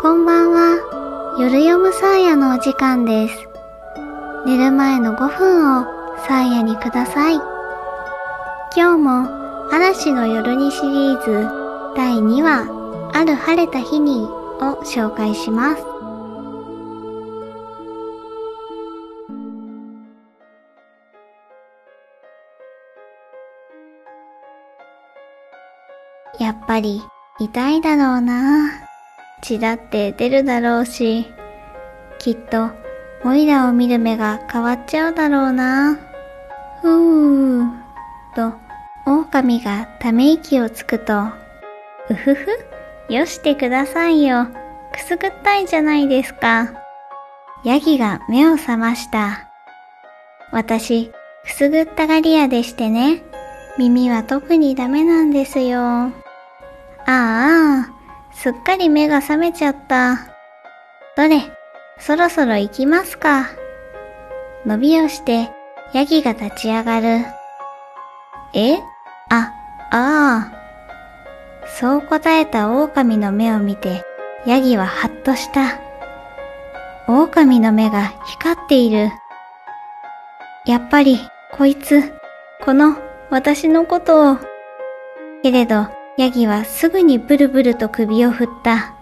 こんばんは。夜読むサーヤのお時間です。寝る前の5分をサーヤにください。今日も嵐の夜にシリーズ第2話、ある晴れた日にを紹介します。やっぱり痛いだろうな。血だって出るだろうし、きっとオイラを見る目が変わっちゃうだろうな。ふーと、狼がため息をつくと、うふふ、よしてくださいよ。くすぐったいじゃないですか。ヤギが目を覚ました。私、くすぐったがり屋でしてね。耳は特にダメなんですよ。ああ、すっかり目が覚めちゃった。どれ、そろそろ行きますか。伸びをして、ヤギが立ち上がる。え？あ、ああ。そう答えた狼の目を見て、ヤギはハッとした。狼の目が光っている。やっぱり、こいつ、この、私のことを。けれど、ヤギはすぐにブルブルと首を振った。あ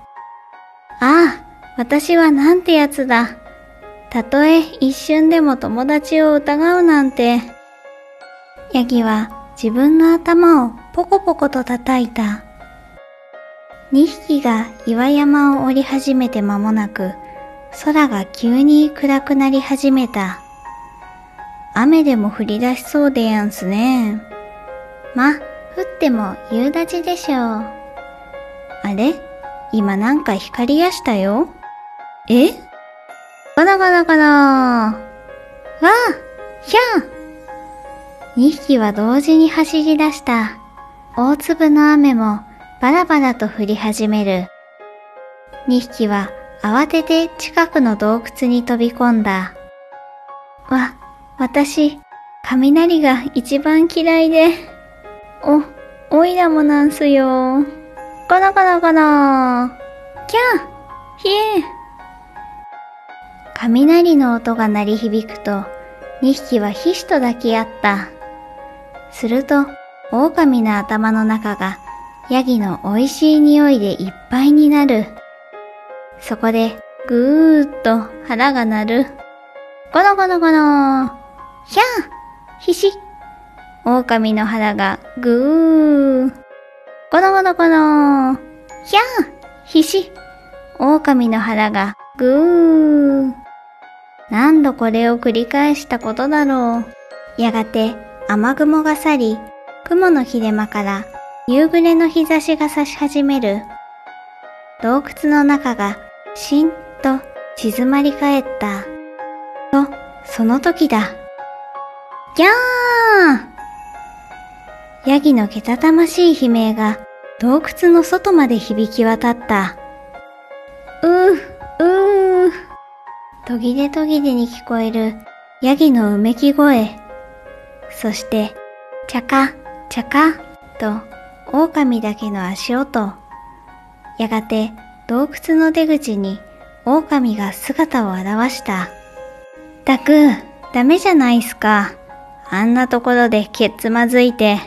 あ、私はなんてやつだ。たとえ一瞬でも友達を疑うなんて。ヤギは自分の頭をポコポコと叩いた。二匹が岩山を降り始めて間もなく、空が急に暗くなり始めた。雨でも降り出しそうでやんすね。ま、降っても夕立でしょう。あれ？今なんか光りやしたよ。え？ガラガラガラーわあひゃー二匹は同時に走り出した。大粒の雨もバラバラと降り始める。二匹は慌てて近くの洞窟に飛び込んだ。わ、私、雷が一番嫌いで。お、おいらもなんすよ。ガラガラガラ。キャーひえ。雷の音が鳴り響くと、二匹はひしと抱き合った。すると、狼の頭の中がヤギの美味しい匂いでいっぱいになる。そこで、ぐーっと腹が鳴る。ゴロゴロゴロひゃーひし狼の腹がぐー。ゴロゴロゴロひゃーひし狼の腹がぐー。何度これを繰り返したことだろう。やがて雨雲が去り、雲の切れ間から夕暮れの日差しが差し始める。洞窟の中がしんと静まり返った。と、その時だ。ギャーヤギのけたたましい悲鳴が洞窟の外まで響き渡った。うー、うー。途切れ途切れに聞こえるヤギのうめき声。そして、チャカ、チャカ、と、狼だけの足音。やがて、洞窟の出口に、狼が姿を現した。たく、ダメじゃないすか。あんなところでけっつまずいて。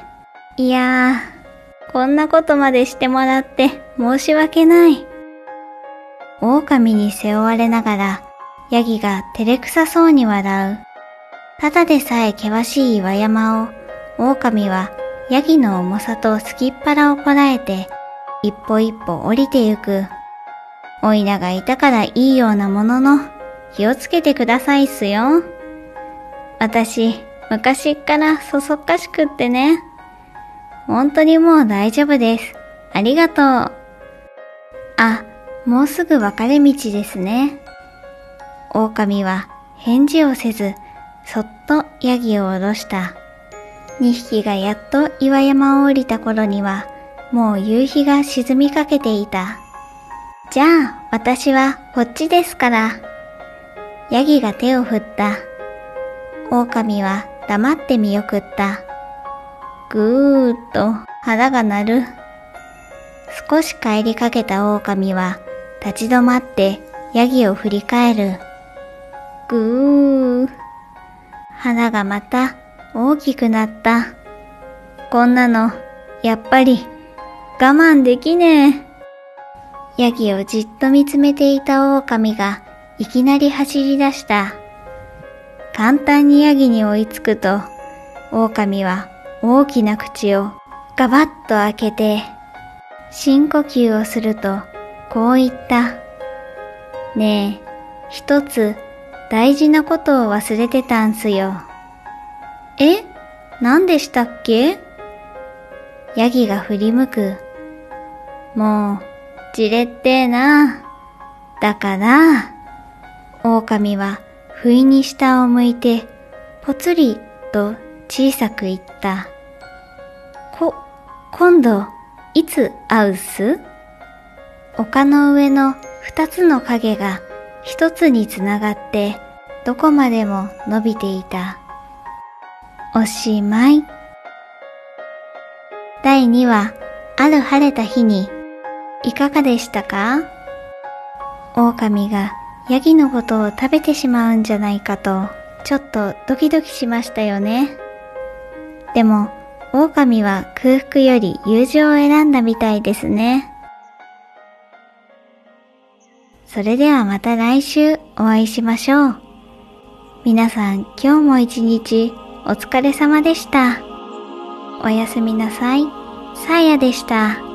いやー、こんなことまでしてもらって申し訳ない。狼に背負われながら、ヤギが照れくさそうに笑う。ただでさえ険しい岩山を、狼はヤギの重さとすきっ腹をこらえて、一歩一歩降りてゆく。おいらがいたからいいようなものの、気をつけてくださいっすよ。私、昔っからそそっかしくってね。本当にもう大丈夫です。ありがとう。あ、もうすぐ分かれ道ですね。狼は返事をせず、そっとヤギを下ろした。二匹がやっと岩山を降りた頃には、もう夕日が沈みかけていた。じゃあ、私はこっちですから。ヤギが手を振った。狼は黙って見送った。ぐーっと腹が鳴る。少し帰りかけた狼は、立ち止まってヤギを振り返る。ぐー。花がまた大きくなった。こんなの、やっぱり我慢できねえ。ヤギをじっと見つめていた狼がいきなり走り出した。簡単にヤギに追いつくと、狼は大きな口をガバッと開けて、深呼吸をすると、こう言った。ねえ、一つ大事なことを忘れてたんすよ。え？何でしたっけ？ヤギが振り向く。もう、じれってえな。だから、狼は不意に下を向いて、ぽつりと小さく言った。こ、今度、いつ会うっす？丘の上の二つの影が一つにつながってどこまでも伸びていた。おしまい。第2話、ある晴れた日に、いかがでしたか？狼がヤギのことを食べてしまうんじゃないかと、ちょっとドキドキしましたよね。でも、狼は空腹より友情を選んだみたいですね。それではまた来週お会いしましょう。皆さん今日も一日お疲れ様でした。おやすみなさい。さやでした。